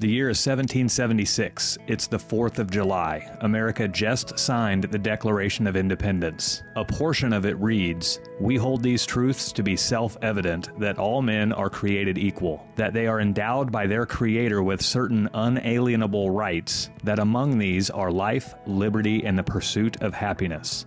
The year is 1776. It's the 4th of July. America just signed the Declaration of Independence. A portion of it reads We hold these truths to be self evident that all men are created equal, that they are endowed by their Creator with certain unalienable rights, that among these are life, liberty, and the pursuit of happiness.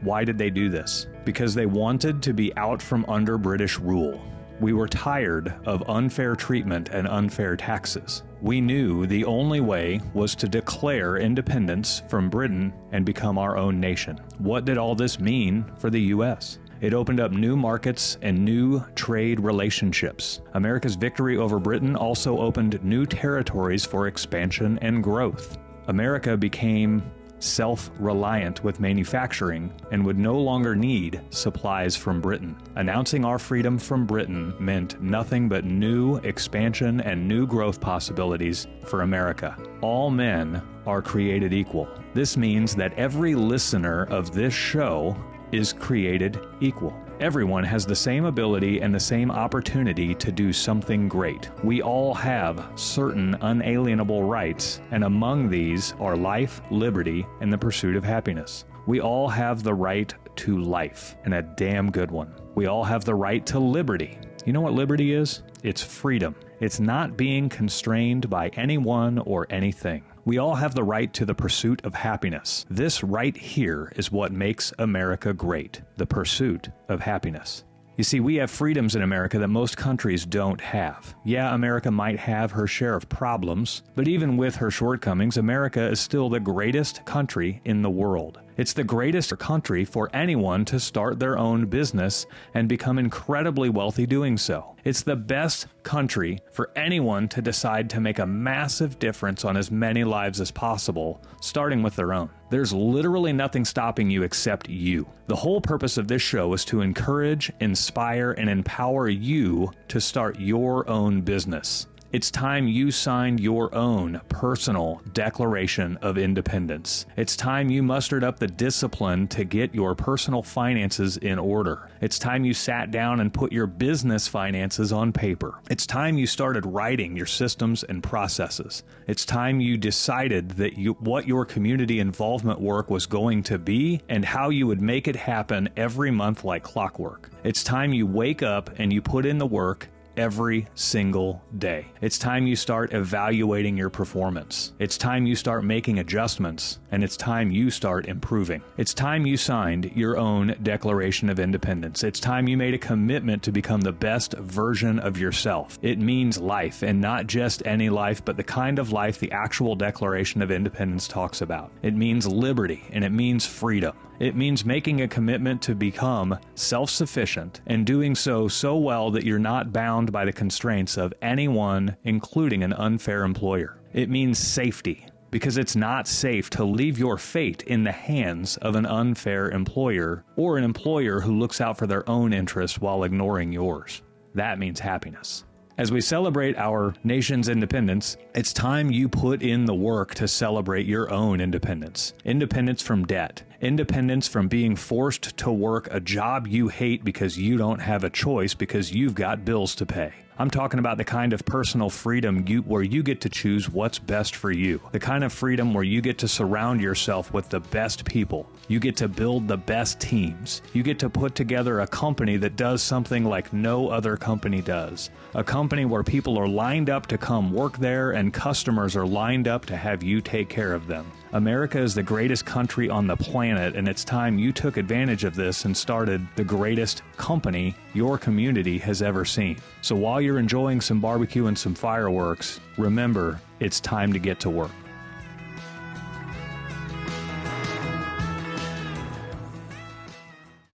Why did they do this? Because they wanted to be out from under British rule. We were tired of unfair treatment and unfair taxes. We knew the only way was to declare independence from Britain and become our own nation. What did all this mean for the U.S.? It opened up new markets and new trade relationships. America's victory over Britain also opened new territories for expansion and growth. America became self reliant with manufacturing and would no longer need supplies from Britain. Announcing our freedom from Britain meant nothing but new expansion and new growth possibilities for America. All men are created equal. This means that every listener of this show is created equal. Everyone has the same ability and the same opportunity to do something great. We all have certain unalienable rights, and among these are life, liberty, and the pursuit of happiness. We all have the right to life, and a damn good one. We all have the right to liberty. You know what liberty is? It's freedom. It's not being constrained by anyone or anything. We all have the right to the pursuit of happiness. This right here is what makes America great the pursuit of happiness. You see, we have freedoms in America that most countries don't have. Yeah, America might have her share of problems, but even with her shortcomings, America is still the greatest country in the world. It's the greatest country for anyone to start their own business and become incredibly wealthy doing so. It's the best country for anyone to decide to make a massive difference on as many lives as possible, starting with their own. There's literally nothing stopping you except you. The whole purpose of this show is to encourage, inspire, and empower you to start your own business. It's time you signed your own personal Declaration of Independence. It's time you mustered up the discipline to get your personal finances in order. It's time you sat down and put your business finances on paper. It's time you started writing your systems and processes. It's time you decided that you, what your community involvement work was going to be and how you would make it happen every month like clockwork. It's time you wake up and you put in the work every single day. It's time you start evaluating your performance. It's time you start making adjustments, and it's time you start improving. It's time you signed your own Declaration of Independence. It's time you made a commitment to become the best version of yourself. It means life, and not just any life, but the kind of life the actual Declaration of Independence talks about. It means liberty, and it means freedom. It means making a commitment to become self sufficient and doing so so well that you're not bound by the constraints of anyone, including an unfair employer. It means safety because it's not safe to leave your fate in the hands of an unfair employer or an employer who looks out for their own interests while ignoring yours. That means happiness. As we celebrate our nation's independence, it's time you put in the work to celebrate your own independence. Independence from debt, independence from being forced to work a job you hate because you don't have a choice because you've got bills to pay. I'm talking about the kind of personal freedom you, where you get to choose what's best for you. The kind of freedom where you get to surround yourself with the best people. You get to build the best teams. You get to put together a company that does something like no other company does. A company where people are lined up to come work there and customers are lined up to have you take care of them. America is the greatest country on the planet, and it's time you took advantage of this and started the greatest company your community has ever seen. So while you're enjoying some barbecue and some fireworks, remember it's time to get to work.